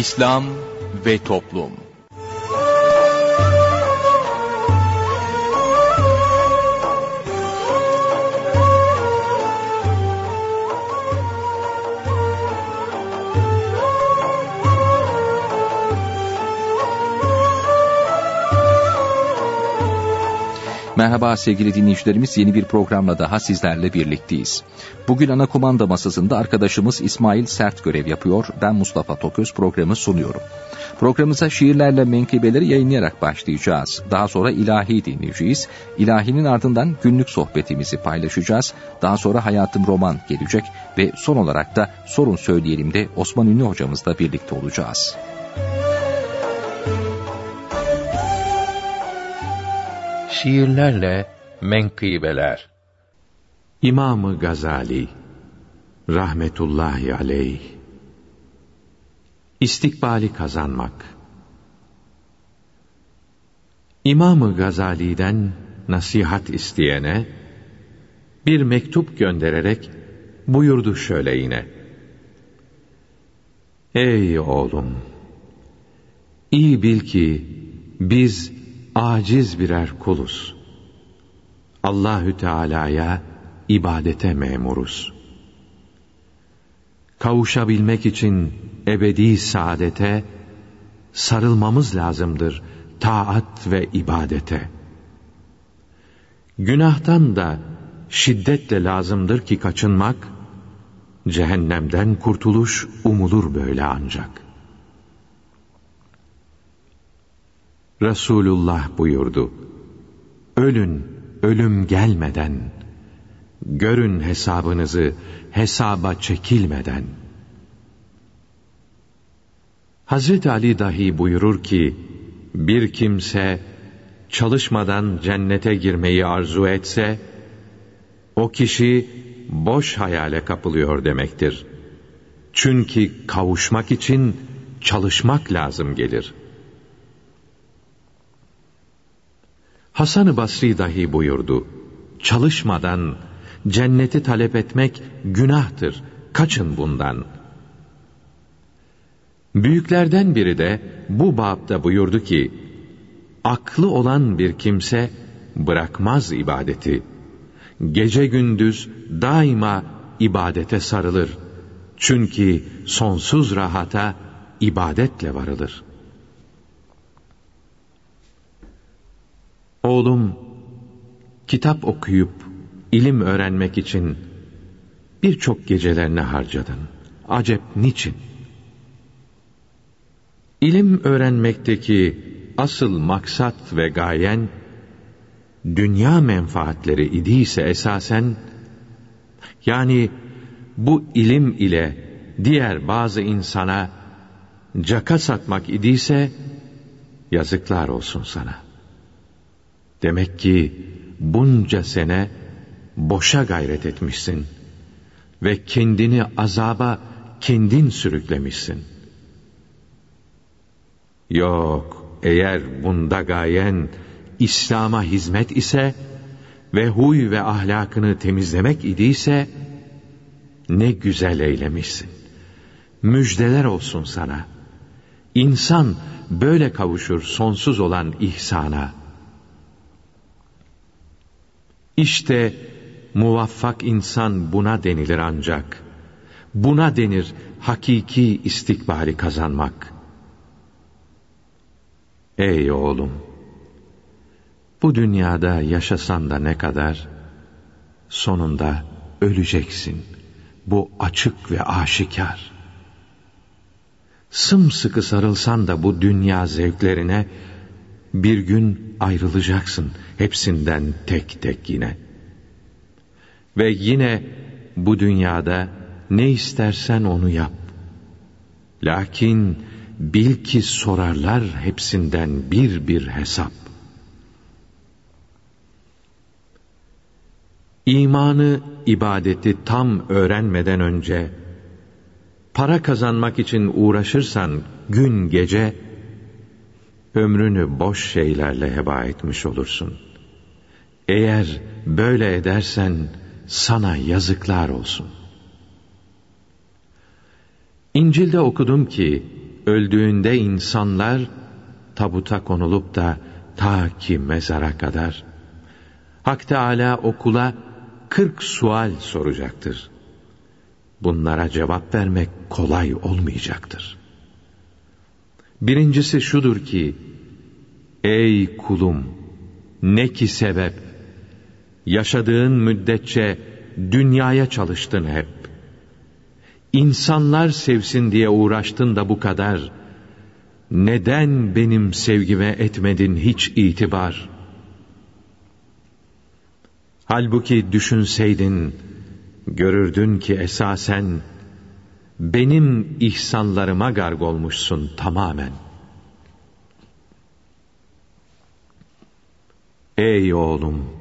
İslam ve Toplum Merhaba sevgili dinleyicilerimiz yeni bir programla daha sizlerle birlikteyiz. Bugün ana kumanda masasında arkadaşımız İsmail Sert görev yapıyor. Ben Mustafa Toköz programı sunuyorum. Programımıza şiirlerle menkıbeleri yayınlayarak başlayacağız. Daha sonra ilahi dinleyeceğiz. İlahinin ardından günlük sohbetimizi paylaşacağız. Daha sonra Hayatım Roman gelecek ve son olarak da Sorun Söyleyelim de Osman Ünlü hocamızla birlikte olacağız. Şiirlerle menkıbeler İmamı Gazali rahmetullahi aleyh İstikbali kazanmak İmamı Gazali'den nasihat isteyene bir mektup göndererek buyurdu şöyle yine. Ey oğlum! iyi bil ki biz aciz birer kuluz. Allahü Teala'ya ibadete memuruz. Kavuşabilmek için ebedi saadete sarılmamız lazımdır taat ve ibadete. Günahtan da şiddetle lazımdır ki kaçınmak, cehennemden kurtuluş umulur böyle ancak.'' Resulullah buyurdu. Ölün, ölüm gelmeden, görün hesabınızı hesaba çekilmeden. Hazreti Ali dahi buyurur ki, bir kimse çalışmadan cennete girmeyi arzu etse, o kişi boş hayale kapılıyor demektir. Çünkü kavuşmak için çalışmak lazım gelir.'' Hasan-ı Basri dahi buyurdu. Çalışmadan cenneti talep etmek günahtır. Kaçın bundan. Büyüklerden biri de bu babda buyurdu ki, aklı olan bir kimse bırakmaz ibadeti. Gece gündüz daima ibadete sarılır. Çünkü sonsuz rahata ibadetle varılır.'' Oğlum, kitap okuyup ilim öğrenmek için birçok gecelerini harcadın. Acep niçin? İlim öğrenmekteki asıl maksat ve gayen, dünya menfaatleri idiyse esasen, yani bu ilim ile diğer bazı insana caka satmak idiyse, yazıklar olsun sana.'' Demek ki bunca sene boşa gayret etmişsin ve kendini azaba kendin sürüklemişsin. Yok, eğer bunda gayen İslam'a hizmet ise ve huy ve ahlakını temizlemek idiyse ne güzel eylemişsin. Müjdeler olsun sana. İnsan böyle kavuşur sonsuz olan ihsana.'' İşte muvaffak insan buna denilir ancak. Buna denir hakiki istikbali kazanmak. Ey oğlum! Bu dünyada yaşasan da ne kadar, sonunda öleceksin. Bu açık ve aşikar. Sımsıkı sarılsan da bu dünya zevklerine, bir gün ayrılacaksın hepsinden tek tek yine. Ve yine bu dünyada ne istersen onu yap. Lakin bil ki sorarlar hepsinden bir bir hesap. İmanı, ibadeti tam öğrenmeden önce, para kazanmak için uğraşırsan gün gece, ömrünü boş şeylerle heba etmiş olursun. Eğer böyle edersen sana yazıklar olsun. İncil'de okudum ki öldüğünde insanlar tabuta konulup da ta ki mezara kadar Hak Teala okula kırk sual soracaktır. Bunlara cevap vermek kolay olmayacaktır. Birincisi şudur ki, Ey kulum! Ne ki sebep? Yaşadığın müddetçe dünyaya çalıştın hep. İnsanlar sevsin diye uğraştın da bu kadar. Neden benim sevgime etmedin hiç itibar? Halbuki düşünseydin, görürdün ki esasen, benim ihsanlarıma garg olmuşsun tamamen. Ey oğlum!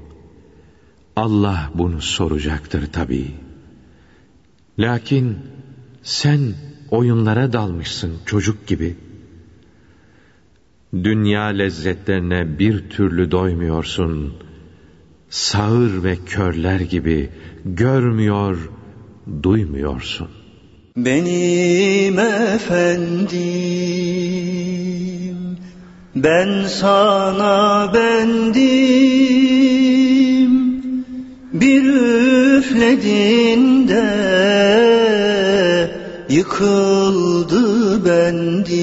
Allah bunu soracaktır tabii. Lakin sen oyunlara dalmışsın çocuk gibi. Dünya lezzetlerine bir türlü doymuyorsun. Sağır ve körler gibi görmüyor, duymuyorsun. Benim efendim, ben sana bendim, bir üfledinde yıkıldı bendim.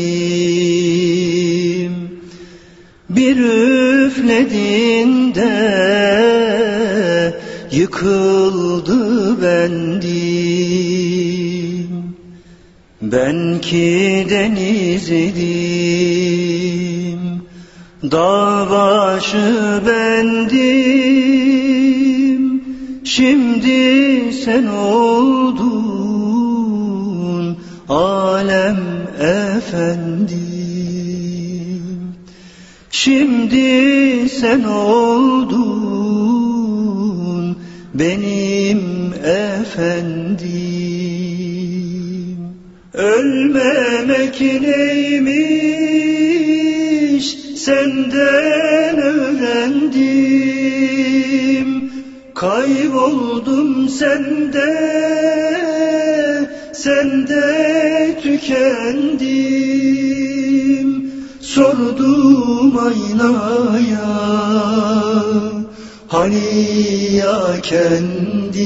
Bir üfledinde yıkıldı bendim. Ben ki deniz dağ başı bendim. Şimdi sen oldun alem efendim. Şimdi sen oldun benim efendim. Ölmemek neymiş senden öğrendim. Kayboldum sende, sende tükendim. Sordum aynaya, hani ya kendim,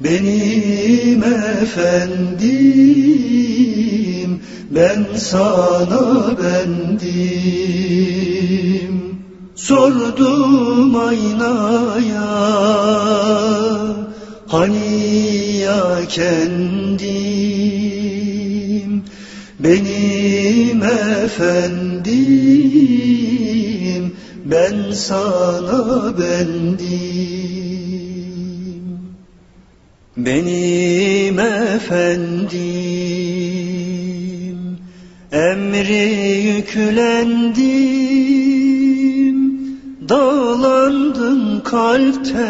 benim efendim, ben sana bendim. Sordum aynaya Hani ya kendim? Benim efendim Ben sana bendim. Benim efendim Emri yüklendim Dağlandım kalpten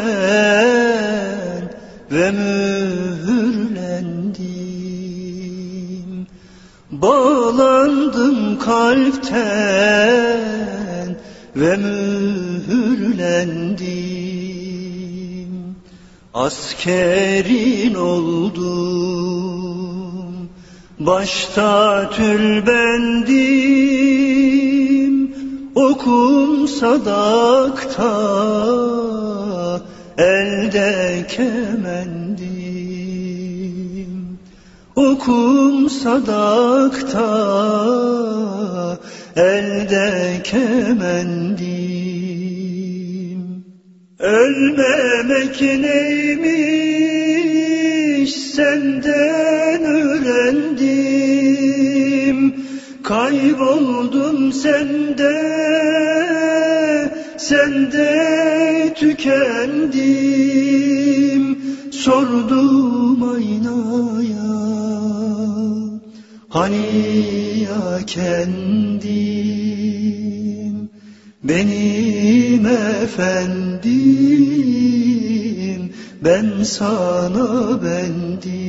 ve mühürlendim. Bağlandım kalpten ve mühürlendim. Askerin oldum, başta tülbendim, okum sadakta, elde kemendim. Okum sadakta, elde kemendim. Ölmemek neymiş senden öğrendim. Kayboldum sende, sende tükendim. Sordum aynaya, hani ya kendim, benim efendim, ben sana bendim.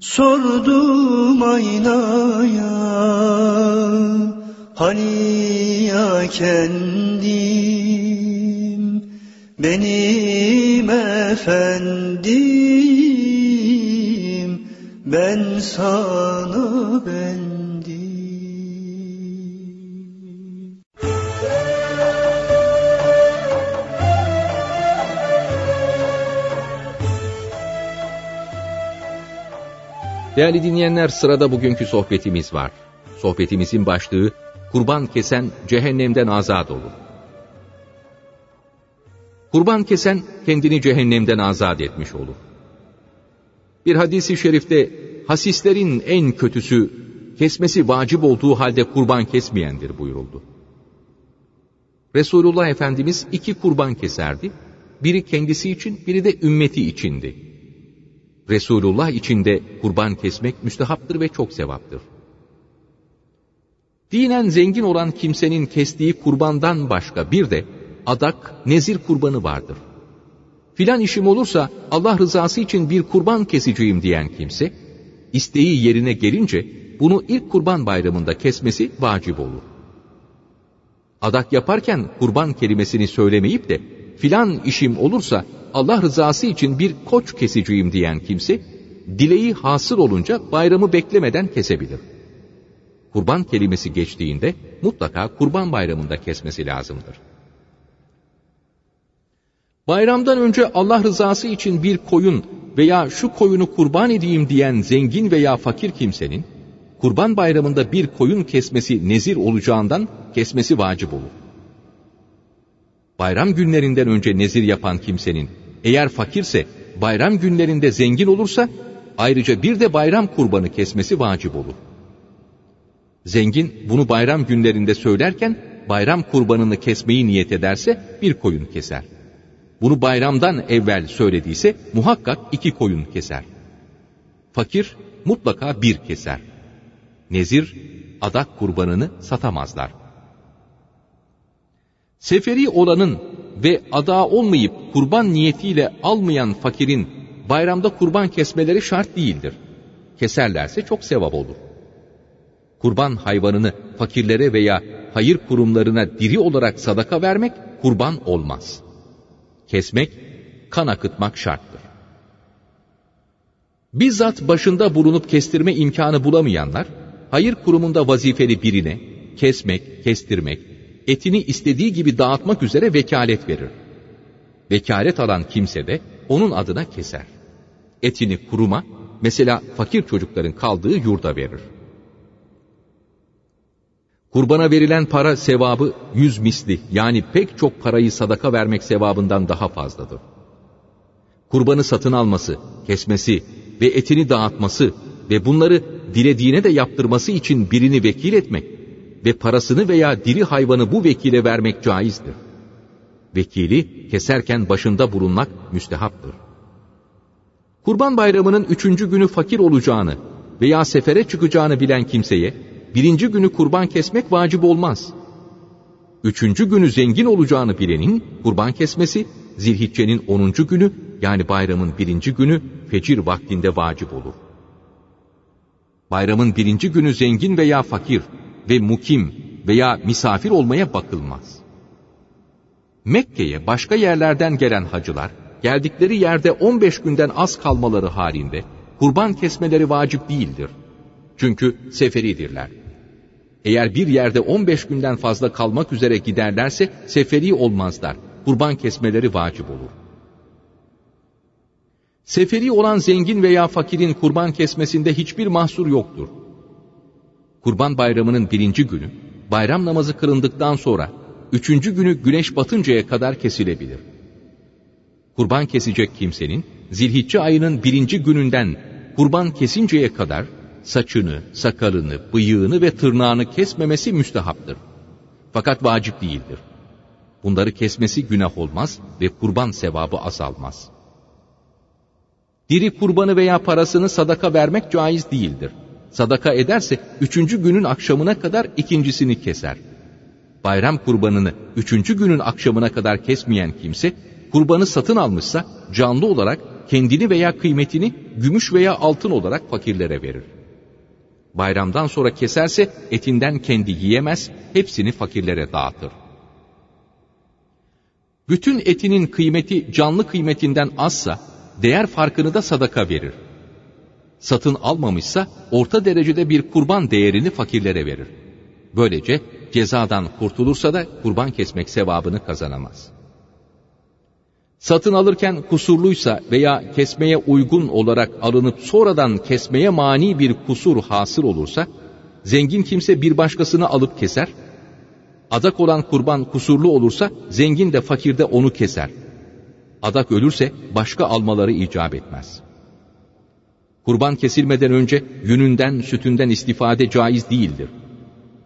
Sordum aynaya Hani ya kendim Benim efendim ben sana bendim. Değerli dinleyenler sırada bugünkü sohbetimiz var. Sohbetimizin başlığı kurban kesen cehennemden azat olur. Kurban kesen kendini cehennemden azat etmiş olur. Bir hadisi şerifte hasislerin en kötüsü kesmesi vacip olduğu halde kurban kesmeyendir buyuruldu. Resulullah Efendimiz iki kurban keserdi. Biri kendisi için, biri de ümmeti içindi. Resulullah için de kurban kesmek müstehaptır ve çok sevaptır. Dinen zengin olan kimsenin kestiği kurbandan başka bir de adak, nezir kurbanı vardır. Filan işim olursa Allah rızası için bir kurban keseceğim diyen kimse, isteği yerine gelince bunu ilk kurban bayramında kesmesi vacip olur. Adak yaparken kurban kelimesini söylemeyip de filan işim olursa Allah rızası için bir koç keseceğim diyen kimse, dileği hasıl olunca bayramı beklemeden kesebilir. Kurban kelimesi geçtiğinde mutlaka kurban bayramında kesmesi lazımdır. Bayramdan önce Allah rızası için bir koyun veya şu koyunu kurban edeyim diyen zengin veya fakir kimsenin, kurban bayramında bir koyun kesmesi nezir olacağından kesmesi vacip olur. Bayram günlerinden önce nezir yapan kimsenin, eğer fakirse bayram günlerinde zengin olursa, ayrıca bir de bayram kurbanı kesmesi vacip olur. Zengin bunu bayram günlerinde söylerken, bayram kurbanını kesmeyi niyet ederse bir koyun keser. Bunu bayramdan evvel söylediyse muhakkak iki koyun keser. Fakir mutlaka bir keser. Nezir, adak kurbanını satamazlar. Seferi olanın ve ada olmayıp kurban niyetiyle almayan fakirin bayramda kurban kesmeleri şart değildir. Keserlerse çok sevap olur. Kurban hayvanını fakirlere veya hayır kurumlarına diri olarak sadaka vermek kurban olmaz.'' kesmek, kan akıtmak şarttır. Bizzat başında bulunup kestirme imkanı bulamayanlar, hayır kurumunda vazifeli birine kesmek, kestirmek, etini istediği gibi dağıtmak üzere vekalet verir. Vekalet alan kimse de onun adına keser. Etini kuruma, mesela fakir çocukların kaldığı yurda verir. Kurbana verilen para sevabı yüz misli yani pek çok parayı sadaka vermek sevabından daha fazladır. Kurbanı satın alması, kesmesi ve etini dağıtması ve bunları dilediğine de yaptırması için birini vekil etmek ve parasını veya diri hayvanı bu vekile vermek caizdir. Vekili keserken başında bulunmak müstehaptır. Kurban bayramının üçüncü günü fakir olacağını veya sefere çıkacağını bilen kimseye birinci günü kurban kesmek vacip olmaz. Üçüncü günü zengin olacağını bilenin kurban kesmesi zilhiccenin onuncu günü yani bayramın birinci günü fecir vaktinde vacip olur. Bayramın birinci günü zengin veya fakir ve mukim veya misafir olmaya bakılmaz. Mekke'ye başka yerlerden gelen hacılar, geldikleri yerde 15 günden az kalmaları halinde kurban kesmeleri vacip değildir. Çünkü seferidirler. Eğer bir yerde 15 günden fazla kalmak üzere giderlerse seferi olmazlar. Kurban kesmeleri vacip olur. Seferi olan zengin veya fakirin kurban kesmesinde hiçbir mahsur yoktur. Kurban bayramının birinci günü, bayram namazı kılındıktan sonra, üçüncü günü güneş batıncaya kadar kesilebilir. Kurban kesecek kimsenin, zilhicce ayının birinci gününden kurban kesinceye kadar saçını, sakalını, bıyığını ve tırnağını kesmemesi müstehaptır. Fakat vacip değildir. Bunları kesmesi günah olmaz ve kurban sevabı azalmaz. Diri kurbanı veya parasını sadaka vermek caiz değildir. Sadaka ederse üçüncü günün akşamına kadar ikincisini keser. Bayram kurbanını üçüncü günün akşamına kadar kesmeyen kimse, kurbanı satın almışsa canlı olarak kendini veya kıymetini gümüş veya altın olarak fakirlere verir. Bayramdan sonra keserse etinden kendi yiyemez, hepsini fakirlere dağıtır. Bütün etinin kıymeti canlı kıymetinden azsa, değer farkını da sadaka verir. Satın almamışsa orta derecede bir kurban değerini fakirlere verir. Böylece cezadan kurtulursa da kurban kesmek sevabını kazanamaz. Satın alırken kusurluysa veya kesmeye uygun olarak alınıp sonradan kesmeye mani bir kusur hasıl olursa, zengin kimse bir başkasını alıp keser, adak olan kurban kusurlu olursa zengin de fakir de onu keser. Adak ölürse başka almaları icap etmez. Kurban kesilmeden önce yününden, sütünden istifade caiz değildir.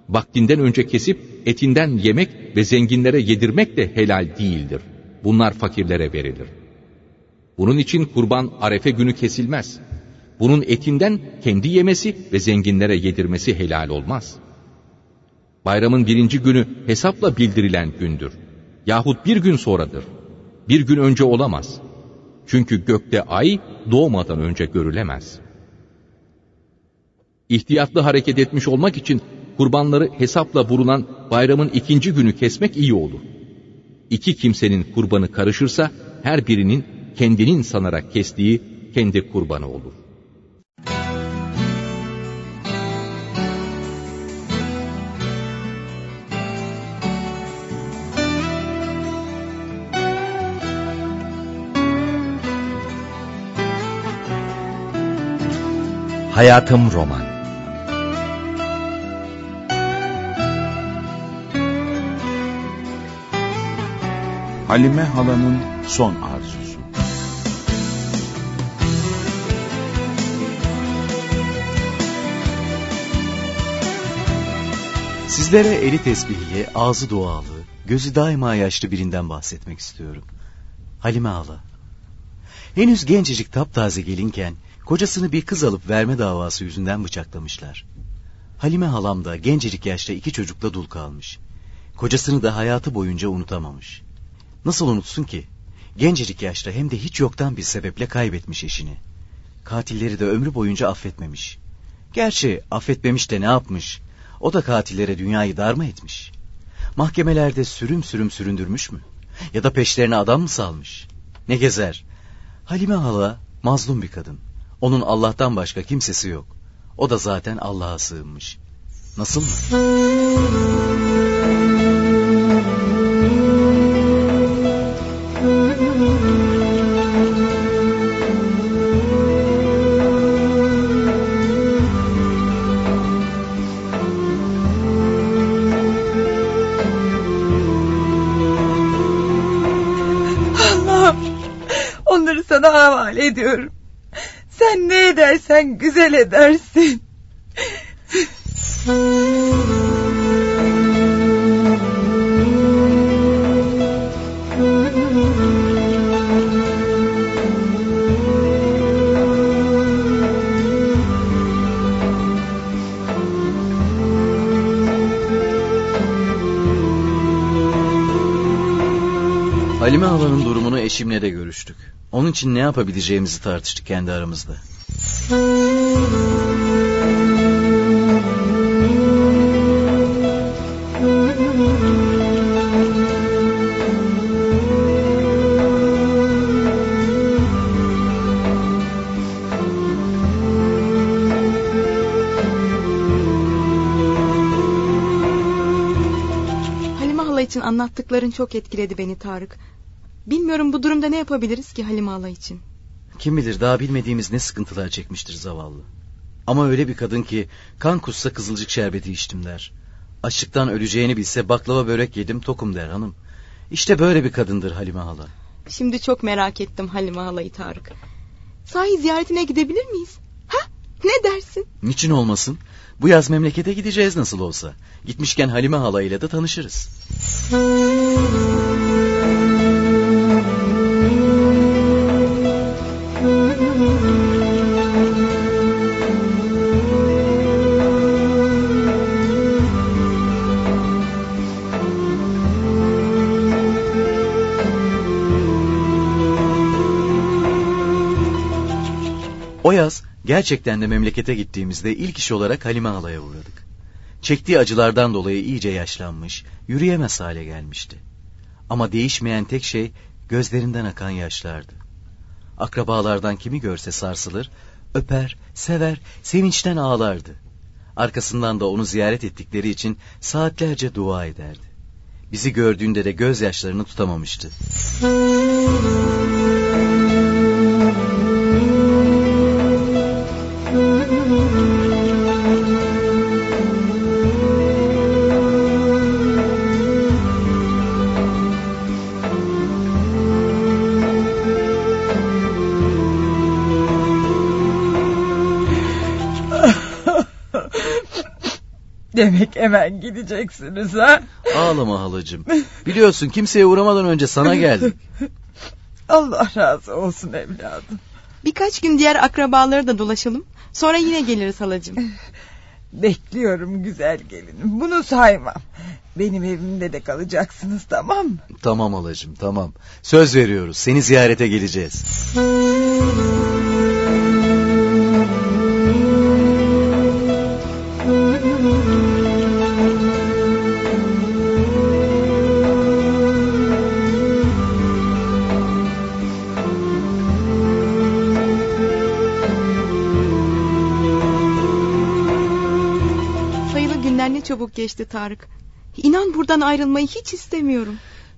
Vaktinden önce kesip etinden yemek ve zenginlere yedirmek de helal değildir. Bunlar fakirlere verilir. Bunun için kurban arefe günü kesilmez. Bunun etinden kendi yemesi ve zenginlere yedirmesi helal olmaz. Bayramın birinci günü hesapla bildirilen gündür. Yahut bir gün sonradır. Bir gün önce olamaz. Çünkü gökte ay doğmadan önce görülemez. İhtiyatlı hareket etmiş olmak için kurbanları hesapla bulunan bayramın ikinci günü kesmek iyi olur. İki kimsenin kurbanı karışırsa her birinin kendinin sanarak kestiği kendi kurbanı olur. Hayatım Roman Halime halanın son arzusu. Sizlere eli tesbihli, ağzı dualı, gözü daima yaşlı birinden bahsetmek istiyorum. Halime hala. Henüz gencecik taptaze gelinken kocasını bir kız alıp verme davası yüzünden bıçaklamışlar. Halime halam da gencecik yaşta iki çocukla dul kalmış. Kocasını da hayatı boyunca unutamamış. Nasıl unutsun ki? Gencecik yaşta hem de hiç yoktan bir sebeple kaybetmiş eşini. Katilleri de ömrü boyunca affetmemiş. Gerçi affetmemiş de ne yapmış? O da katillere dünyayı darma etmiş. Mahkemelerde sürüm sürüm süründürmüş mü? Ya da peşlerine adam mı salmış? Ne gezer? Halime hala mazlum bir kadın. Onun Allah'tan başka kimsesi yok. O da zaten Allah'a sığınmış. Nasıl mı? Onları sana havale ediyorum. Edersen güzel edersin. Halime halanın durumunu eşimle de görüştük. Onun için ne yapabileceğimizi tartıştık kendi aramızda. Halime hala için anlattıkların çok etkiledi beni Tarık. Bilmiyorum bu durumda ne yapabiliriz ki Halime hala için. Kim bilir daha bilmediğimiz ne sıkıntılar çekmiştir zavallı. Ama öyle bir kadın ki kan kussa kızılcık şerbeti içtim der. Açlıktan öleceğini bilse baklava börek yedim tokum der hanım. İşte böyle bir kadındır Halime hala. Şimdi çok merak ettim Halime halayı Tarık. Sahi ziyaretine gidebilir miyiz? Ha? Ne dersin? Niçin olmasın? Bu yaz memlekete gideceğiz nasıl olsa. Gitmişken Halime hala ile de tanışırız. Gerçekten de memlekete gittiğimizde ilk iş olarak Halime halaya uğradık. Çektiği acılardan dolayı iyice yaşlanmış, yürüyemez hale gelmişti. Ama değişmeyen tek şey gözlerinden akan yaşlardı. Akrabalardan kimi görse sarsılır, öper, sever, sevinçten ağlardı. Arkasından da onu ziyaret ettikleri için saatlerce dua ederdi. Bizi gördüğünde de gözyaşlarını tutamamıştı. Demek hemen gideceksiniz ha? Ağlama halacığım. Biliyorsun kimseye uğramadan önce sana geldik. Allah razı olsun evladım. Birkaç gün diğer akrabaları da dolaşalım. Sonra yine geliriz halacığım. Bekliyorum güzel gelinim. Bunu saymam. Benim evimde de kalacaksınız tamam mı? Tamam halacığım tamam. Söz veriyoruz seni ziyarete geleceğiz. Sayılı çabuk geçti Tarık. İnan buradan ayrılmayı hiç istemiyorum.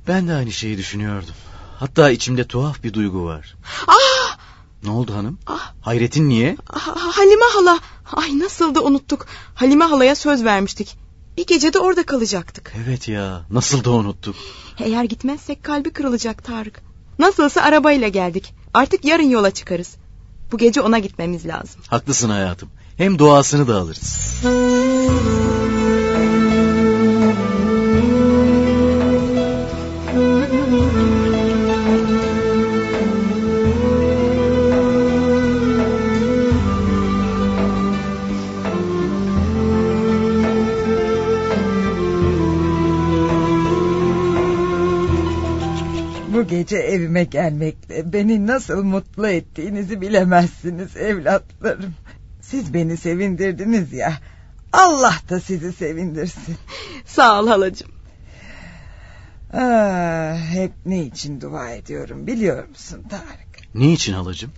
Ben de aynı şeyi düşünüyordum. Hatta içimde tuhaf bir duygu var. Ah! Ne oldu hanım? Ah! Hayretin niye? Ah, Halime hala. Ay nasıl da unuttuk. Halime halaya söz vermiştik. Bir gece de orada kalacaktık. Evet ya nasıl da unuttuk. Eğer gitmezsek kalbi kırılacak Tarık. Nasılsa arabayla geldik. Artık yarın yola çıkarız. Bu gece ona gitmemiz lazım. Haklısın hayatım. Hem duasını da alırız. Bu gece evime gelmekle beni nasıl mutlu ettiğinizi bilemezsiniz evlatlarım. Siz beni sevindirdiniz ya. Allah da sizi sevindirsin. Sağ ol halacığım. Ah, hep ne için dua ediyorum biliyor musun Tarık? Niçin halacığım?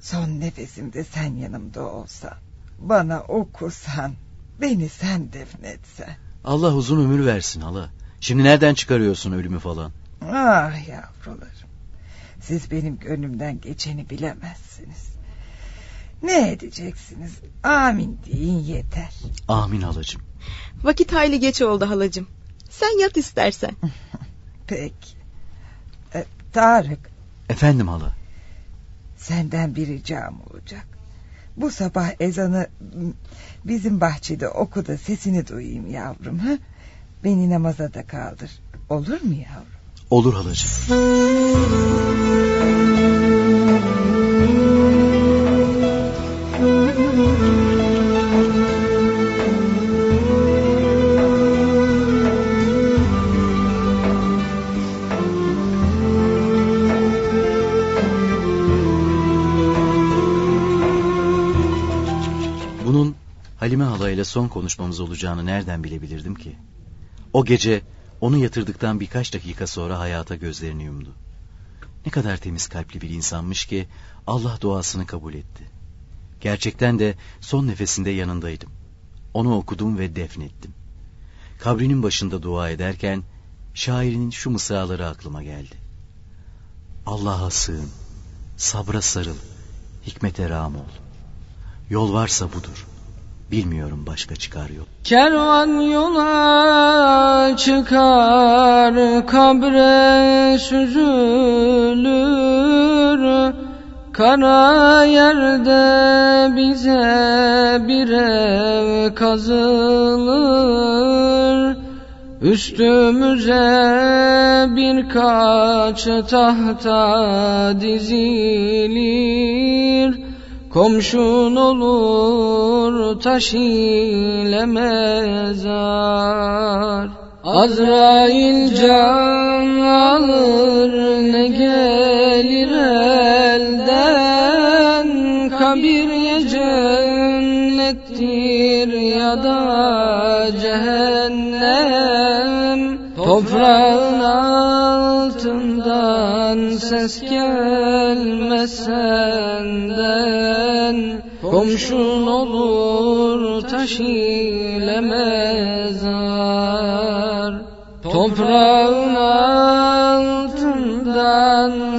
Son nefesimde sen yanımda olsan, bana okusan, beni sen defnetsen. Allah uzun ömür versin hala. Şimdi nereden çıkarıyorsun ölümü falan? Ah yavrularım, siz benim gönlümden geçeni bilemezsiniz. Ne edeceksiniz? Amin deyin yeter. Amin halacığım. Vakit hayli geç oldu halacığım. Sen yat istersen. Peki. E, Tarık, Efendim hala. senden bir ricam olacak. Bu sabah ezanı bizim bahçede oku da sesini duyayım yavrum. Ha? Beni namaza da kaldır. Olur mu yavrum? Olur halacığım. Bunun Halime Hala ile son konuşmamız olacağını nereden bilebilirdim ki? O gece onu yatırdıktan birkaç dakika sonra hayata gözlerini yumdu. Ne kadar temiz kalpli bir insanmış ki Allah duasını kabul etti. Gerçekten de son nefesinde yanındaydım. Onu okudum ve defnettim. Kabrinin başında dua ederken şairin şu mısraları aklıma geldi. Allah'a sığın, sabra sarıl, hikmete rağm ol. Yol varsa budur. Bilmiyorum başka çıkar yol. Kervan yola çıkar, kabre süzülür. Kara yerde bize bir ev kazılır. Üstümüze birkaç tahta dizilir. Komşun olur taş ile mezar Azrail can alır ne gelir elden? Kabir ya cennettir ya da cehennem. Toprağın altından ses gelmez senden Komşun olur taş ile mezar Toprağın altından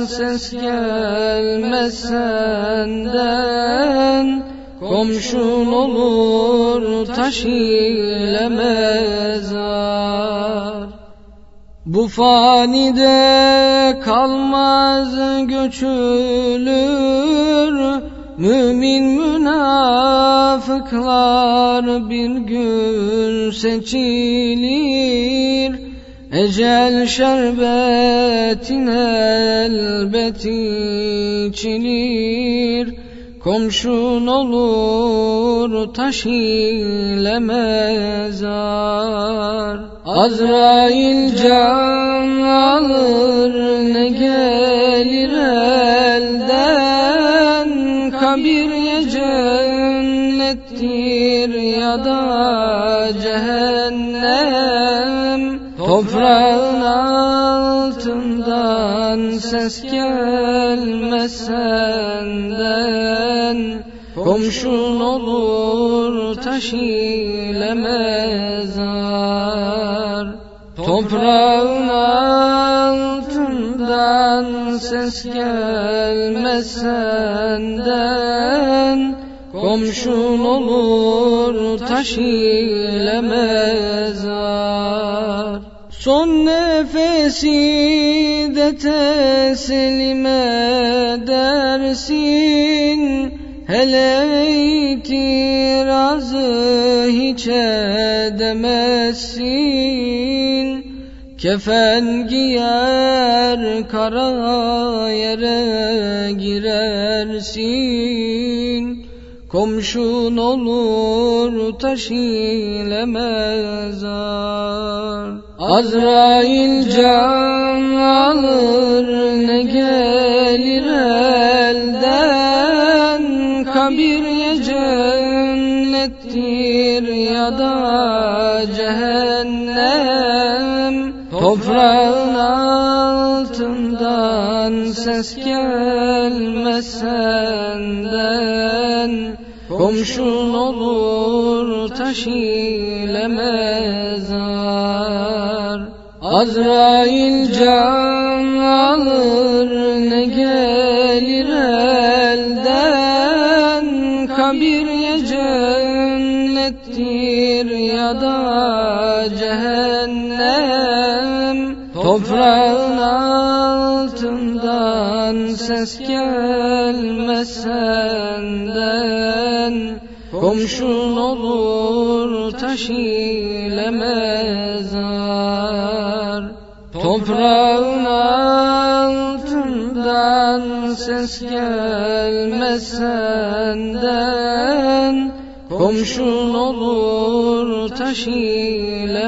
ses gelmez senden Komşun olur taş ile mezar. Bu fanide kalmaz göçülür Mümin münafıklar bir gün seçilir Ecel şerbetin elbet içilir Komşun olur taş ile mezar. Azrail can alır ne gelir elden Toprağın altından ses gelmez senden Komşun olur taş ile mezar Toprağın altından ses gelmez senden Komşun olur taş ile mezar nefesi de teslim edersin. Hele itirazı hiç edemezsin. Kefen giyer kara yere girersin. Komşun olur taş ile mezar Azrail can alır ne gelir elden? Kabir ya cennettir ya da cehennem. Toprağın altından ses gelmez senden Komşun olur taş ile Azrail can alır ne gelir elden? Kabir ya cennettir ya da cehennem. Toprağın altından ses gelmez senden Komşun olur taş ile mezar Toprağın altından ses gelmez senden Komşun olur taş ile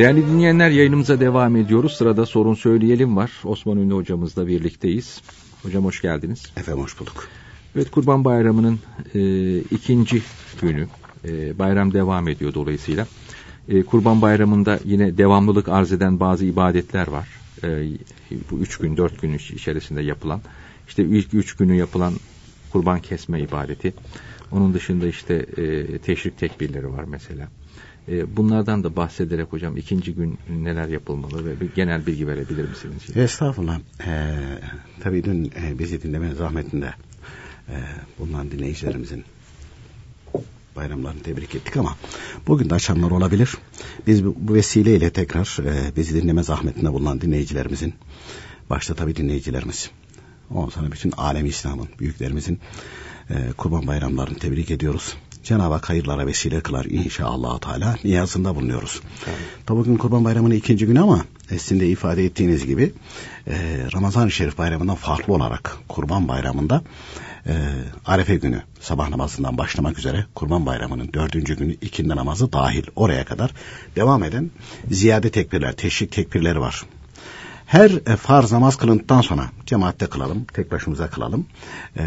Değerli dinleyenler yayınımıza devam ediyoruz. Sırada sorun söyleyelim var. Osman Ünlü hocamızla birlikteyiz. Hocam hoş geldiniz. Efendim hoş bulduk. Evet Kurban Bayramı'nın e, ikinci günü. E, bayram devam ediyor dolayısıyla. E, Kurban Bayramı'nda yine devamlılık arz eden bazı ibadetler var. E, bu üç gün, dört gün içerisinde yapılan. İşte ilk üç günü yapılan kurban kesme ibadeti. Onun dışında işte e, teşrik tekbirleri var mesela. E, bunlardan da bahsederek hocam ikinci gün neler yapılmalı ve bir genel bilgi verebilir misiniz? Estağfurullah. Ee, tabii dün e, bizi dinleme zahmetinde e, bulunan dinleyicilerimizin bayramlarını tebrik ettik ama bugün de açanlar olabilir. Biz bu, vesileyle tekrar e, bizi dinleme zahmetinde bulunan dinleyicilerimizin başta tabii dinleyicilerimiz Ondan sonra bütün alem İslam'ın, büyüklerimizin e, kurban bayramlarını tebrik ediyoruz. Cenab-ı Hak hayırlara vesile kılar inşallah Teala niyazında bulunuyoruz. Tabi bugün Kurban Bayramı'nın ikinci günü ama sizin de ifade ettiğiniz gibi e, Ramazan-ı Şerif Bayramı'ndan farklı olarak Kurban Bayramı'nda e, Arefe günü sabah namazından başlamak üzere Kurban Bayramı'nın dördüncü günü ikindi namazı dahil oraya kadar devam eden ziyade tekbirler, teşrik tekbirleri var. Her e, farz namaz kılındıktan sonra cemaatte kılalım, tek başımıza kılalım. E,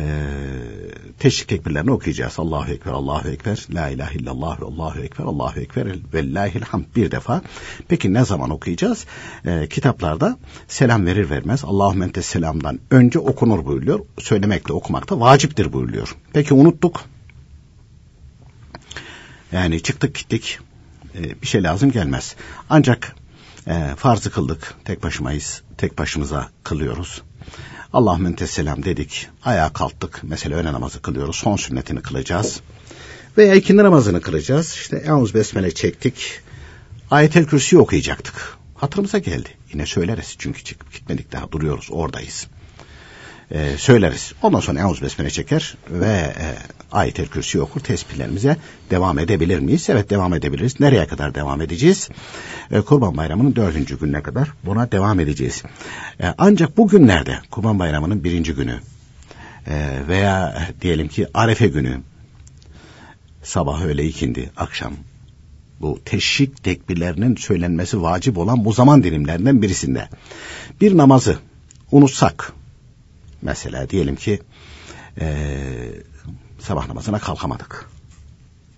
teşrik tekbirlerini okuyacağız. Allahu Ekber, Allahu Ekber, La ilahe illallah Allahu Ekber, Allahu Ekber, Vellahil hamd bir defa. Peki ne zaman okuyacağız? E, kitaplarda selam verir vermez Allahümme entes selamdan önce okunur buyuruyor. Söylemekle okumak da vaciptir buyuruyor. Peki unuttuk. Yani çıktık gittik. E, bir şey lazım gelmez. Ancak e, farzı kıldık. Tek başımayız. Tek başımıza kılıyoruz. Allahümme selam dedik. Ayağa kalktık. Mesela öğle namazı kılıyoruz. Son sünnetini kılacağız. Veya ikindi namazını kılacağız. İşte Eûz Besmele çektik. Ayetel Kürsi okuyacaktık. Hatırımıza geldi. Yine söyleriz çünkü çıkıp gitmedik daha duruyoruz oradayız. Ee, söyleriz. Ondan sonra Eûz Besmele çeker ve e, ayet-el kürsi okur tesbihlerimize devam edebilir miyiz? Evet devam edebiliriz. Nereye kadar devam edeceğiz? Ee, Kurban Bayramı'nın dördüncü gününe kadar buna devam edeceğiz. Ee, ancak bu günlerde Kurban Bayramı'nın birinci günü e, veya diyelim ki Arefe günü sabah öğle ikindi akşam bu teşrik tekbirlerinin söylenmesi vacip olan bu zaman dilimlerinden birisinde bir namazı unutsak mesela diyelim ki e, sabah namazına kalkamadık.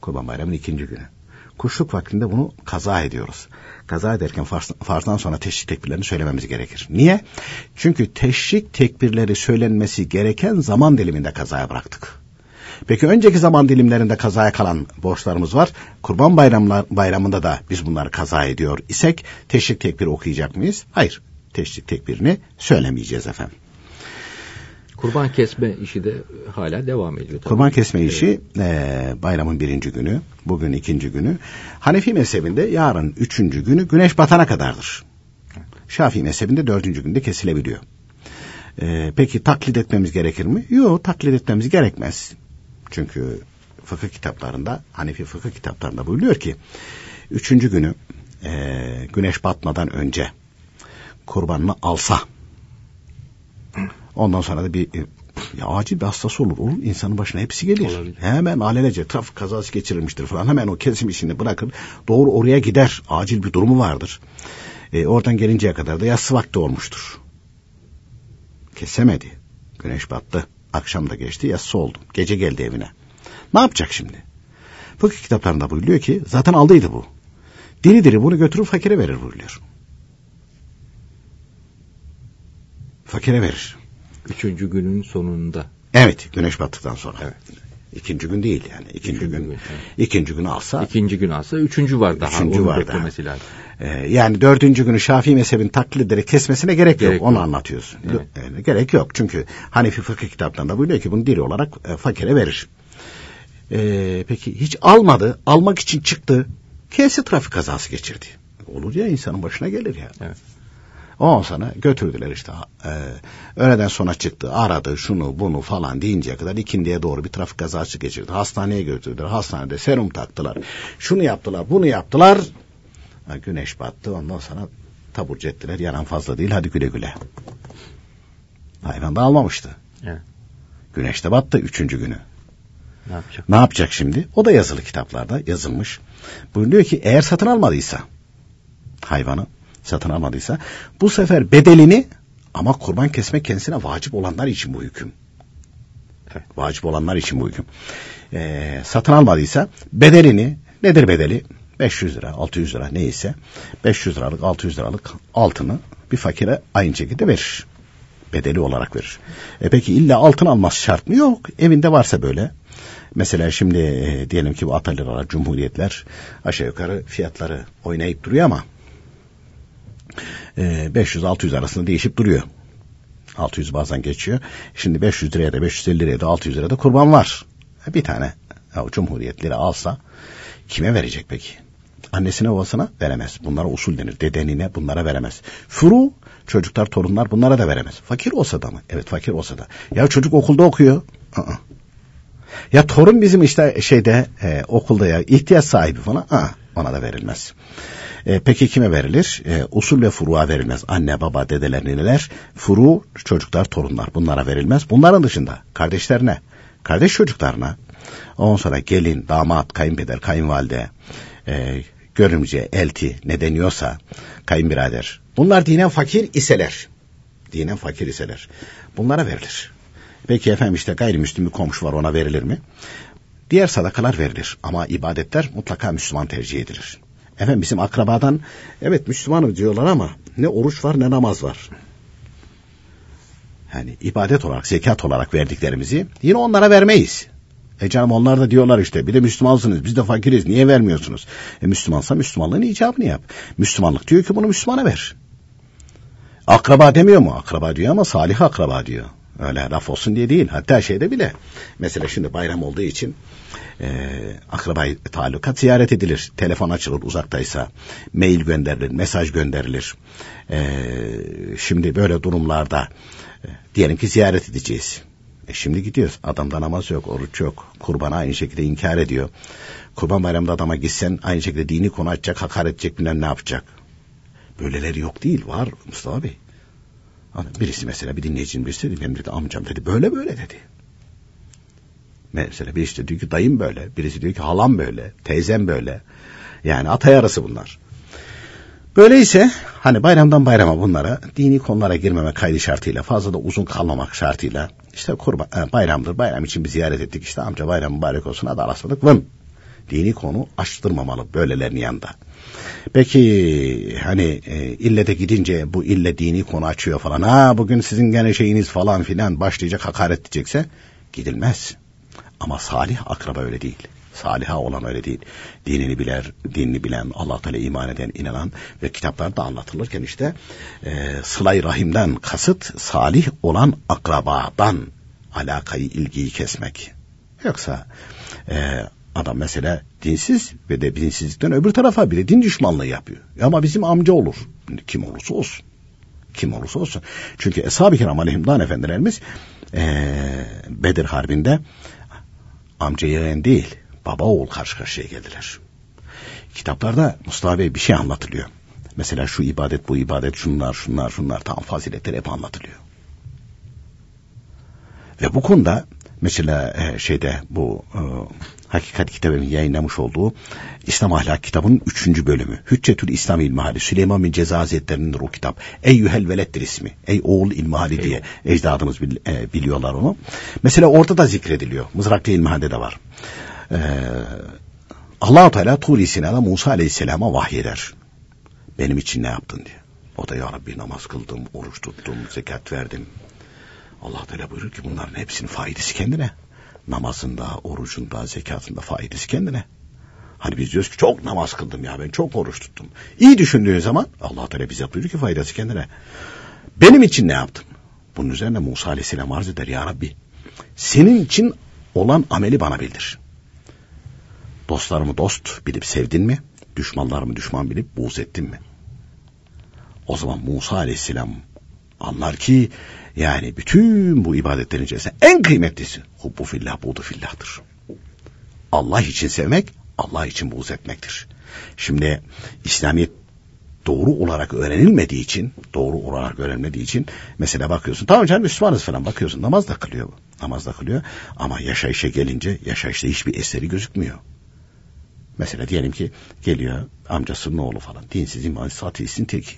Kurban Bayramı'nın ikinci günü. Kuşluk vaktinde bunu kaza ediyoruz. Kaza ederken farz, farzdan sonra teşrik tekbirlerini söylememiz gerekir. Niye? Çünkü teşrik tekbirleri söylenmesi gereken zaman diliminde kazaya bıraktık. Peki önceki zaman dilimlerinde kazaya kalan borçlarımız var. Kurban bayramlar, bayramında da biz bunları kaza ediyor isek teşrik tekbiri okuyacak mıyız? Hayır. Teşrik tekbirini söylemeyeceğiz efendim. Kurban kesme işi de hala devam ediyor. Tabii. Kurban kesme işi e, bayramın birinci günü, bugün ikinci günü. Hanefi mezhebinde yarın üçüncü günü güneş batana kadardır. Şafii mezhebinde dördüncü günde kesilebiliyor. E, peki taklit etmemiz gerekir mi? Yok taklit etmemiz gerekmez. Çünkü fıkıh kitaplarında, Hanefi fıkıh kitaplarında buyuruyor ki, üçüncü günü e, güneş batmadan önce kurbanını alsa, ondan sonra da bir e, ya acil bir hastası olur. Olur insanın başına hepsi gelir. Olabilir. Hemen alelece trafik kazası geçirilmiştir falan. Hemen o kesim işini bırakır. Doğru oraya gider. Acil bir durumu vardır. E, oradan gelinceye kadar da yatsı vakti olmuştur. Kesemedi. Güneş battı. Akşam da geçti yatsı oldu. Gece geldi evine. Ne yapacak şimdi? Fıkıh kitaplarında buyuruyor ki zaten aldıydı bu. Diri diri bunu götürüp fakire verir buyuruyor. Fakire verir. Üçüncü günün sonunda. Evet güneş battıktan sonra. Evet. İkinci gün değil yani. İkinci, ikinci gün. gün evet. İkinci günü alsa. İkinci gün alsa üçüncü var daha. Üçüncü Onu var daha. lazım. Ee, yani dördüncü günü Şafii mezhebin taklit ederek kesmesine gerek, gerek yok. yok. Onu anlatıyorsun. Evet. Yani, gerek yok. Çünkü Hanefi fıkıh kitaplarında buyuruyor ki bunu diri olarak e, fakire verir. Ee, peki hiç almadı. Almak için çıktı. Kesi trafik kazası geçirdi. Olur ya insanın başına gelir ya. Evet. Ondan sonra götürdüler işte. E, öğleden sonra çıktı aradı şunu bunu falan deyinceye kadar ikindiye doğru bir trafik kazası geçirdi. Hastaneye götürdüler. Hastanede serum taktılar. Şunu yaptılar bunu yaptılar. Ha, güneş battı ondan sonra taburcu ettiler. Yanan fazla değil hadi güle güle. Hayvan da almamıştı. Evet. Güneş de battı üçüncü günü. Ne yapacak? Ne yapacak şimdi? O da yazılı kitaplarda yazılmış. Buyuruyor ki eğer satın almadıysa hayvanı satın almadıysa bu sefer bedelini ama kurban kesmek kendisine vacip olanlar için bu hüküm. Evet. Vacip olanlar için bu hüküm. Ee, satın almadıysa bedelini nedir bedeli? 500 lira, 600 lira neyse 500 liralık, 600 liralık altını bir fakire aynı şekilde verir. Bedeli olarak verir. E peki illa altın alması şart mı? Yok. Evinde varsa böyle. Mesela şimdi e, diyelim ki bu atölyeler, cumhuriyetler aşağı yukarı fiyatları oynayıp duruyor ama 500-600 ee, arasında değişip duruyor. 600 bazen geçiyor. Şimdi 500 liraya da 550 liraya da 600 liraya da kurban var. Bir tane ya, cumhuriyetleri alsa kime verecek peki? Annesine babasına veremez. Bunlara usul denir. Dedenine bunlara veremez. Furu çocuklar torunlar bunlara da veremez. Fakir olsa da mı? Evet fakir olsa da. Ya çocuk okulda okuyor. Aa. Ya torun bizim işte şeyde e, okulda ya ihtiyaç sahibi falan. Aa, ona da verilmez. E, peki kime verilir? E, usul ve furuğa verilmez. Anne, baba, dedeler, nineler, furu, çocuklar, torunlar bunlara verilmez. Bunların dışında kardeşlerine, kardeş çocuklarına, ondan sonra gelin, damat, kayınpeder, kayınvalide, e, görümce, elti ne deniyorsa, kayınbirader. Bunlar dinen fakir iseler. Dinen fakir iseler. Bunlara verilir. Peki efendim işte gayrimüslim bir komşu var ona verilir mi? Diğer sadakalar verilir ama ibadetler mutlaka Müslüman tercih edilir. Efendim bizim akrabadan evet Müslümanım diyorlar ama ne oruç var ne namaz var. Yani ibadet olarak, zekat olarak verdiklerimizi yine onlara vermeyiz. E canım onlar da diyorlar işte bir de Müslümansınız biz de fakiriz niye vermiyorsunuz? E Müslümansa Müslümanlığın icabını yap. Müslümanlık diyor ki bunu Müslümana ver. Akraba demiyor mu? Akraba diyor ama salih akraba diyor. Öyle laf olsun diye değil. Hatta şeyde bile mesela şimdi bayram olduğu için e, akraba talukat ziyaret edilir. Telefon açılır uzaktaysa. Mail gönderilir, mesaj gönderilir. E, şimdi böyle durumlarda e, diyelim ki ziyaret edeceğiz. E şimdi gidiyoruz. Adamda namaz yok, oruç yok. Kurbana aynı şekilde inkar ediyor. Kurban bayramında adama gitsen aynı şekilde dini konu açacak, hakaret edecek bilmem ne yapacak. Böyleleri yok değil. Var Mustafa Bey. Birisi mesela bir dinleyicinin birisi dedi benim dedi amcam dedi böyle böyle dedi. Mesela birisi de diyor ki dayım böyle, birisi diyor ki halam böyle, teyzem böyle. Yani atay arası bunlar. Böyleyse hani bayramdan bayrama bunlara dini konulara girmeme kaydı şartıyla fazla da uzun kalmamak şartıyla işte kurban e, bayramdır bayram için bir ziyaret ettik işte amca bayram mübarek olsun hadi arasladık vın. Dini konu açtırmamalı böylelerinin yanında. Peki hani e, ille de gidince bu ille dini konu açıyor falan. Ha bugün sizin gene şeyiniz falan filan başlayacak hakaret edecekse gidilmez. Ama salih akraba öyle değil. Saliha olan öyle değil. Dinini biler, dinini bilen, Allah Teala iman eden, inanan ve kitaplarda anlatılırken işte e, sılay rahimden kasıt salih olan akrabadan alakayı, ilgiyi kesmek. Yoksa e, Adam mesela dinsiz ve de dinsizlikten öbür tarafa bile din düşmanlığı yapıyor. Ama bizim amca olur. Kim olursa olsun. Kim olursa olsun. Çünkü Eshab-ı Kiram Aleyhimdan Efendilerimiz ee, Bedir Harbi'nde amca yeğen değil baba oğul karşı karşıya geldiler. Kitaplarda Mustafa Bey bir şey anlatılıyor. Mesela şu ibadet bu ibadet şunlar şunlar şunlar tam faziletler hep anlatılıyor. Ve bu konuda mesela e, şeyde bu e, Hakikat kitabının yayınlamış olduğu İslam Ahlak kitabının üçüncü bölümü. Hüccetül İslam İlmihali. Süleyman bin Ceza Hazretleri'nin o kitap. Eyyühel velettir ismi. Ey oğul İlmihali diye ecdadımız bil, e, biliyorlar onu. Mesela orada da zikrediliyor. Mızraklı İlmihal'de de var. Ee, allah Teala Turi Sina'da Musa Aleyhisselam'a vahyeder. Benim için ne yaptın diye. O da ya Rabbi namaz kıldım, oruç tuttum, zekat verdim. Allah Teala buyurur ki bunların hepsinin faydası kendine namazında, orucunda, zekatında faydası kendine. Hani biz diyoruz ki çok namaz kıldım ya ben çok oruç tuttum. İyi düşündüğün zaman Allah Teala bize buyuruyor ki faydası kendine. Benim için ne yaptın? Bunun üzerine Musa Aleyhisselam arz eder ya Rabbi. Senin için olan ameli bana bildir. Dostlarımı dost bilip sevdin mi? Düşmanlarımı düşman bilip buğz ettin mi? O zaman Musa Aleyhisselam anlar ki yani bütün bu ibadetlerin içerisinde en kıymetlisi hubbu fillah buğdu fillah'tır. Allah için sevmek, Allah için buğz etmektir. Şimdi İslamiyet doğru olarak öğrenilmediği için, doğru olarak öğrenilmediği için mesela bakıyorsun tamam canım Müslümanız falan bakıyorsun namaz da kılıyor. Namaz da kılıyor ama yaşayışa gelince yaşayışta hiçbir eseri gözükmüyor. Mesela diyelim ki geliyor amcasının oğlu falan dinsiz imansız ateistin teki.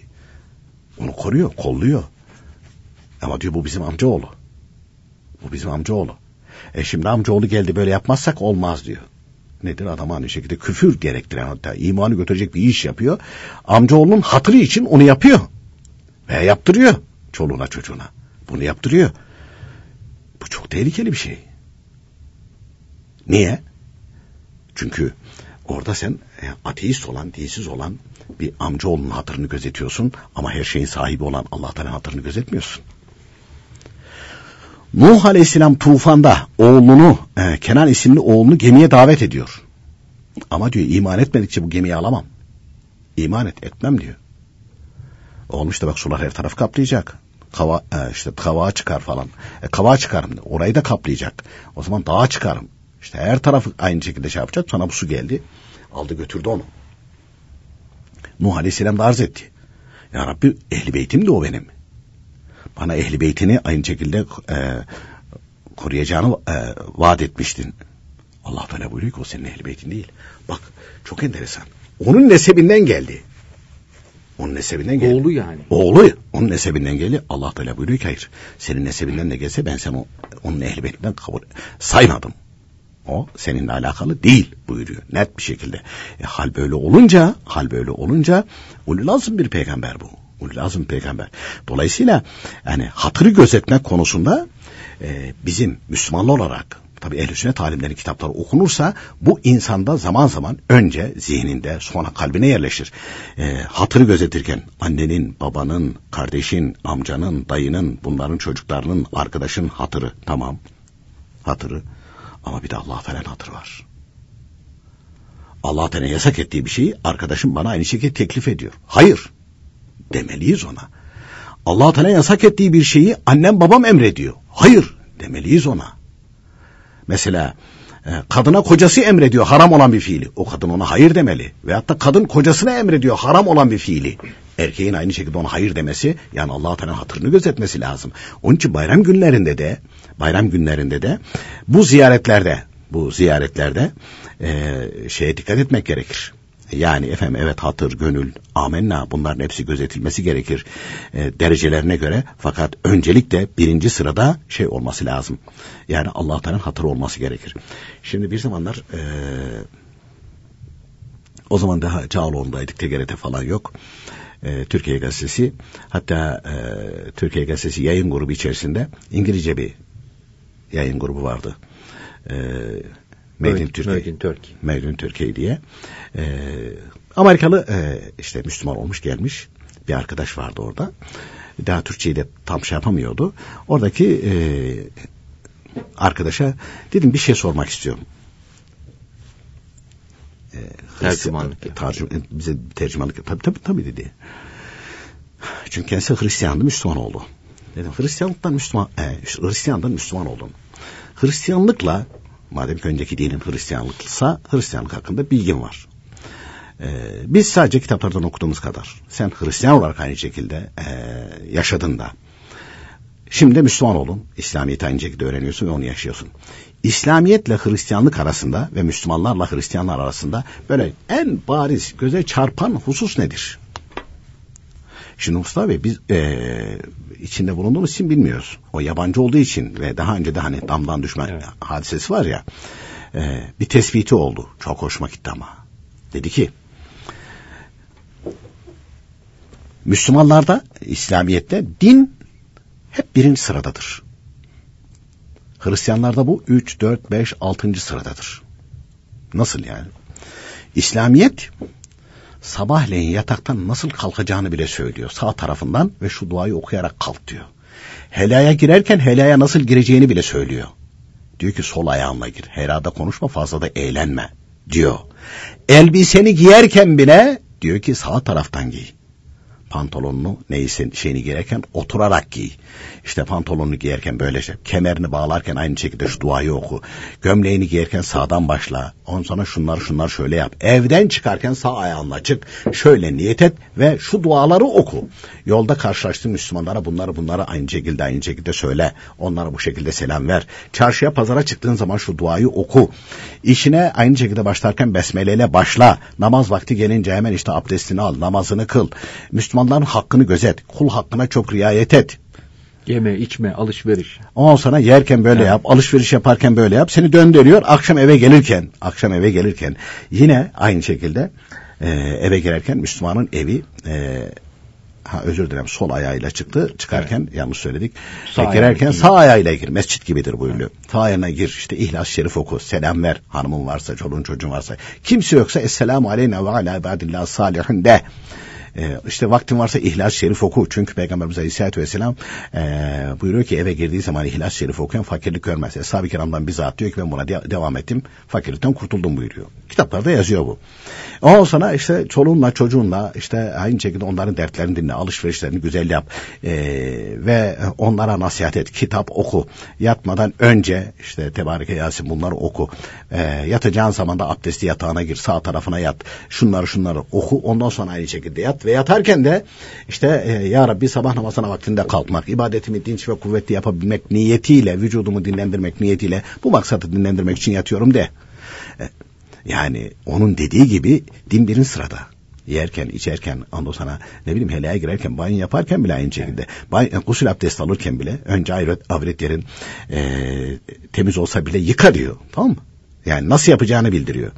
Onu koruyor, kolluyor. Ama diyor bu bizim amcaoğlu. Bu bizim amcaoğlu. E şimdi amcaoğlu geldi böyle yapmazsak olmaz diyor. Nedir adam aynı şekilde küfür gerektiren hatta imanı götürecek bir iş yapıyor. Amcaoğlunun hatırı için onu yapıyor. Veya yaptırıyor çoluğuna çocuğuna. Bunu yaptırıyor. Bu çok tehlikeli bir şey. Niye? Çünkü orada sen e, ateist olan, dinsiz olan bir amcaoğlunun hatırını gözetiyorsun ama her şeyin sahibi olan Allah'tan hatırını gözetmiyorsun. Nuh Aleyhisselam tufanda oğlunu e, Kenan isimli oğlunu gemiye davet ediyor. Ama diyor iman etmedikçe bu gemiyi alamam. İman et etmem diyor. Olmuş da bak sular her tarafı kaplayacak. Kava, e, işte kavağa çıkar falan. E, kavağa çıkarım. Orayı da kaplayacak. O zaman dağa çıkarım. İşte her tarafı aynı şekilde şey yapacak. Sonra bu su geldi. Aldı götürdü onu. Nuh Aleyhisselam da arz etti. Ya Rabbi ehli beytim de o benim. Bana ehli beytini aynı şekilde e, koruyacağını e, vaat etmiştin. Allah Teala buyuruyor ki o senin ehli beytin değil. Bak çok enteresan. Onun nesebinden geldi. Onun nesebinden geldi. Oğlu yani. Oğlu onun nesebinden geldi. Allah Teala buyuruyor ki hayır. Senin nesebinden de gelse ben seni onun ehli beytinden kabul saymadım. O seninle alakalı değil buyuruyor net bir şekilde. E, hal böyle olunca, hal böyle olunca ulul lazım bir peygamber bu. Lazım peygamber. Dolayısıyla yani hatırı gözetmek konusunda e, bizim Müslümanlı olarak tabi ehl sünnet talimleri kitapları okunursa bu insanda zaman zaman önce zihninde sonra kalbine yerleşir. E, hatırı gözetirken annenin, babanın, kardeşin, amcanın, dayının, bunların çocuklarının, arkadaşın hatırı tamam. Hatırı ama bir de Allah falan hatır var. Allah Teala yasak ettiği bir şeyi arkadaşım bana aynı şekilde teklif ediyor. Hayır demeliyiz ona. Allah Teala yasak ettiği bir şeyi annem babam emrediyor. Hayır demeliyiz ona. Mesela e, kadına kocası emrediyor haram olan bir fiili. O kadın ona hayır demeli. Veyahut da kadın kocasına emrediyor haram olan bir fiili. Erkeğin aynı şekilde ona hayır demesi yani Allah Teala hatırını gözetmesi lazım. Onun için bayram günlerinde de bayram günlerinde de bu ziyaretlerde bu ziyaretlerde e, şeye dikkat etmek gerekir. Yani efendim evet hatır, gönül, amenna bunların hepsi gözetilmesi gerekir e, derecelerine göre. Fakat öncelikle birinci sırada şey olması lazım. Yani Allah Teala'nın hatırı olması gerekir. Şimdi bir zamanlar e, o zaman daha Çağaloğlu'ndaydık, TGRT falan yok. E, Türkiye Gazetesi hatta e, Türkiye Gazetesi yayın grubu içerisinde İngilizce bir yayın grubu vardı. E, Made in Türkiye. Made in Turkey diye. E, Amerikalı e, işte Müslüman olmuş gelmiş bir arkadaş vardı orada. Daha Türkçeyi de tam şey yapamıyordu. Oradaki e, arkadaşa dedim bir şey sormak istiyorum. E, tercümanlık. Tercüm, bize tercümanlık tabii tabii tabii dedi. Çünkü kendisi Hristiyandı, Müslüman oldu. Dedim Hristiyanlıktan Müslüman, e, Hristiyandan Müslüman oldun. Hristiyanlıkla madem ki önceki dinin Hristiyanlıksa Hristiyanlık hakkında bilgin var. Ee, biz sadece kitaplardan okuduğumuz kadar sen Hristiyan olarak aynı şekilde e, yaşadın da şimdi de Müslüman olun. İslamiyet'i aynı şekilde öğreniyorsun ve onu yaşıyorsun. İslamiyetle Hristiyanlık arasında ve Müslümanlarla Hristiyanlar arasında böyle en bariz göze çarpan husus nedir? Şimdi Mustafa Bey biz e, içinde bulunduğumuz için bilmiyoruz. O yabancı olduğu için ve daha önce de hani damdan düşme evet. hadisesi var ya e, bir tespiti oldu. Çok hoşuma gitti ama. Dedi ki Müslümanlarda İslamiyet'te din hep birinci sıradadır. Hristiyanlarda bu 3, 4, 5, 6. sıradadır. Nasıl yani? İslamiyet sabahleyin yataktan nasıl kalkacağını bile söylüyor. Sağ tarafından ve şu duayı okuyarak kalk diyor. Helaya girerken helaya nasıl gireceğini bile söylüyor. Diyor ki sol ayağınla gir. Helada konuşma fazla da eğlenme diyor. Elbiseni giyerken bile diyor ki sağ taraftan giy pantolonunu neyse şeyini giyerken oturarak giy. İşte pantolonunu giyerken böyle şey. Kemerini bağlarken aynı şekilde şu duayı oku. Gömleğini giyerken sağdan başla. Ondan sonra şunlar şunlar şöyle yap. Evden çıkarken sağ ayağınla çık. Şöyle niyet et ve şu duaları oku. Yolda karşılaştığın Müslümanlara bunları bunları aynı şekilde aynı şekilde söyle. Onlara bu şekilde selam ver. Çarşıya pazara çıktığın zaman şu duayı oku. İşine aynı şekilde başlarken besmeleyle başla. Namaz vakti gelince hemen işte abdestini al. Namazını kıl. Müslümanların hakkını gözet. Kul hakkına çok riayet et. Yeme, içme, alışveriş. Ondan sonra yerken böyle evet. yap, alışveriş yaparken böyle yap. Seni döndürüyor. Akşam eve gelirken, akşam eve gelirken yine aynı şekilde e, eve girerken Müslümanın evi e, ha özür dilerim sol ayağıyla çıktı. Çıkarken evet. yanlış söyledik. Sağ e, girerken sağ ayağıyla gir. Mescit gibidir buyuruyor. Evet. Sağ ayağına gir. işte ihlas Şerif oku. Selam ver. Hanımın varsa, çoluğun çocuğun varsa. Kimse yoksa Esselamu aleyna ve ala ibadillah salihin de. E, işte vaktin varsa İhlas Şerif oku. Çünkü Peygamberimiz Aleyhisselatü Vesselam e, buyuruyor ki eve girdiği zaman İhlas Şerif okuyan fakirlik görmez. Eshab-ı kiramdan bizzat diyor ki ben buna de- devam ettim. Fakirlikten kurtuldum buyuruyor. Kitaplarda yazıyor bu. Ondan sonra işte çoluğunla çocuğunla işte aynı şekilde onların dertlerini dinle, alışverişlerini güzel yap. E, ve onlara nasihat et, kitap oku. Yatmadan önce işte Tebareke Yasin bunları oku. E, yatacağın zaman da abdesti yatağına gir, sağ tarafına yat. Şunları şunları oku. Ondan sonra aynı şekilde yat. Ve yatarken de işte e, Ya Rabbi sabah namazına vaktinde kalkmak, ibadetimi dinç ve kuvvetli yapabilmek niyetiyle, vücudumu dinlendirmek niyetiyle bu maksadı dinlendirmek için yatıyorum de. E, yani onun dediği gibi din birinci sırada. Yerken, içerken, ondan sonra ne bileyim helaya girerken, banyo yaparken bile aynı şekilde. Banyo, gusül abdesti alırken bile önce avret, avret yerin e, temiz olsa bile yıka diyor. Tamam mı? Yani nasıl yapacağını bildiriyor.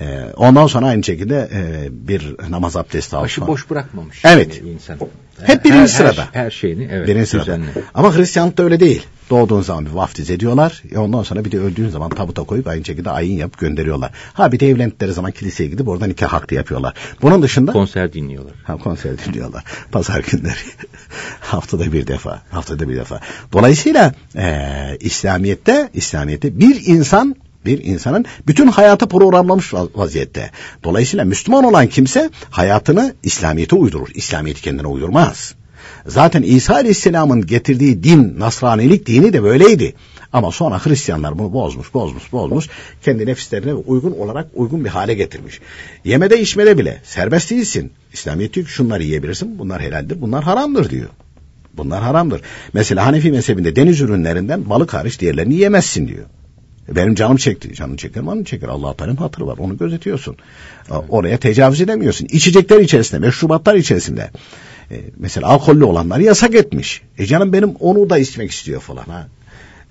E, ondan sonra aynı şekilde e, bir namaz abdesti al. Başı sonra- boş bırakmamış. Evet. yani insan. Hep birinci Her- her- sırada. Her, şeyini evet. Birinci sırada. düzenli. Ama Hristiyanlıkta öyle değil. Doğduğun zaman bir vaftiz ediyorlar. E ondan sonra bir de öldüğün zaman tabuta koyup aynı şekilde ayin yapıp gönderiyorlar. Ha bir de evlendikleri zaman kiliseye gidip oradan nikah hakkı yapıyorlar. Bunun dışında... Konser dinliyorlar. Ha, konser dinliyorlar. Pazar günleri. haftada bir defa. Haftada bir defa. Dolayısıyla e, İslamiyet'te İslamiyet'te bir insan bir insanın bütün hayatı programlamış vaz- vaziyette. Dolayısıyla Müslüman olan kimse hayatını İslamiyet'e uydurur. İslamiyet'i kendine uydurmaz. Zaten İsa Aleyhisselam'ın getirdiği din, Nasranilik dini de böyleydi. Ama sonra Hristiyanlar bunu bozmuş, bozmuş, bozmuş. Kendi nefislerine uygun olarak uygun bir hale getirmiş. Yemede içmede bile serbest değilsin. İslamiyet diyor ki şunları yiyebilirsin, bunlar helaldir, bunlar haramdır diyor. Bunlar haramdır. Mesela Hanefi mezhebinde deniz ürünlerinden balık hariç diğerlerini yiyemezsin diyor. Benim canım çekti. Canım çeker? Canım çeker. Allah Teala'nın hatırı var. Onu gözetiyorsun. Oraya tecavüz edemiyorsun. İçecekler içerisinde, meşrubatlar içerisinde. E, mesela alkollü olanları yasak etmiş. E canım benim onu da içmek istiyor falan ha.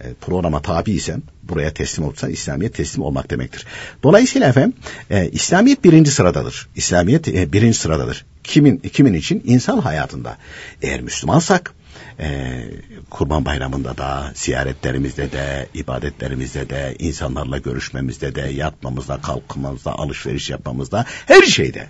E, programa tabiysem, buraya teslim olursan İslamiyet teslim olmak demektir. Dolayısıyla efendim e, İslamiyet birinci sıradadır. İslamiyet e, birinci sıradadır. Kimin kimin için? İnsan hayatında. Eğer Müslümansak e, Kurban Bayramı'nda da, ziyaretlerimizde de, ibadetlerimizde de, insanlarla görüşmemizde de, yatmamızda, kalkmamızda, alışveriş yapmamızda, her şeyde.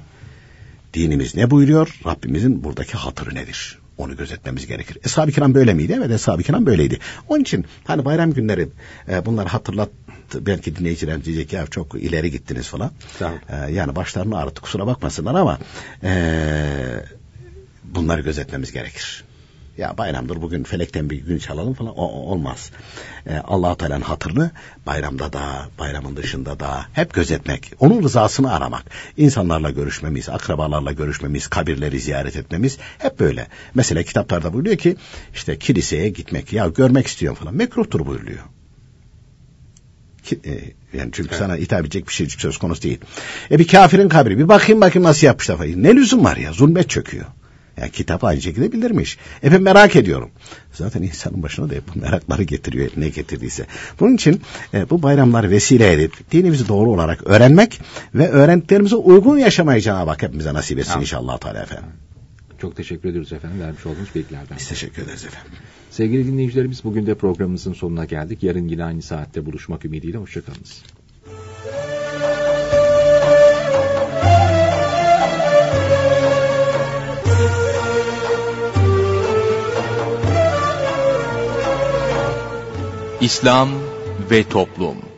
Dinimiz ne buyuruyor? Rabbimizin buradaki hatırı nedir? Onu gözetmemiz gerekir. Eshab-ı kiram böyle miydi? Evet eshab-ı kiram böyleydi. Onun için hani bayram günleri e, bunları hatırlat belki dinleyiciler diyecek ya çok ileri gittiniz falan. Tamam. E, yani başlarını ağrıttı kusura bakmasınlar ama e, bunları gözetmemiz gerekir. Ya bayramdır bugün felekten bir gün çalalım falan o, olmaz. Ee, allah Teala'nın hatırını bayramda da bayramın dışında da hep gözetmek. Onun rızasını aramak. İnsanlarla görüşmemiz, akrabalarla görüşmemiz, kabirleri ziyaret etmemiz hep böyle. Mesela kitaplarda buyuruyor ki işte kiliseye gitmek ya görmek istiyorum falan mekruhtur buyuruluyor. Ki, e, yani çünkü sana hitap edecek bir şey söz konusu değil. E bir kafirin kabri bir bakayım bakayım nasıl yapmışlar falan. Ne lüzum var ya zulmet çöküyor. Yani kitap aynı şekilde bildirmiş. E ben merak ediyorum. Zaten insanın başına da bu merakları getiriyor ne getirdiyse. Bunun için e, bu bayramları vesile edip dinimizi doğru olarak öğrenmek ve öğrendiklerimize uygun yaşamayı Cenab-ı Hak hepimize nasip etsin Amin. inşallah Teala efendim. Çok teşekkür ediyoruz efendim vermiş olduğunuz bilgilerden. Biz teşekkür ederiz efendim. Sevgili dinleyicilerimiz bugün de programımızın sonuna geldik. Yarın yine aynı saatte buluşmak ümidiyle hoşçakalınız. İslam ve Toplum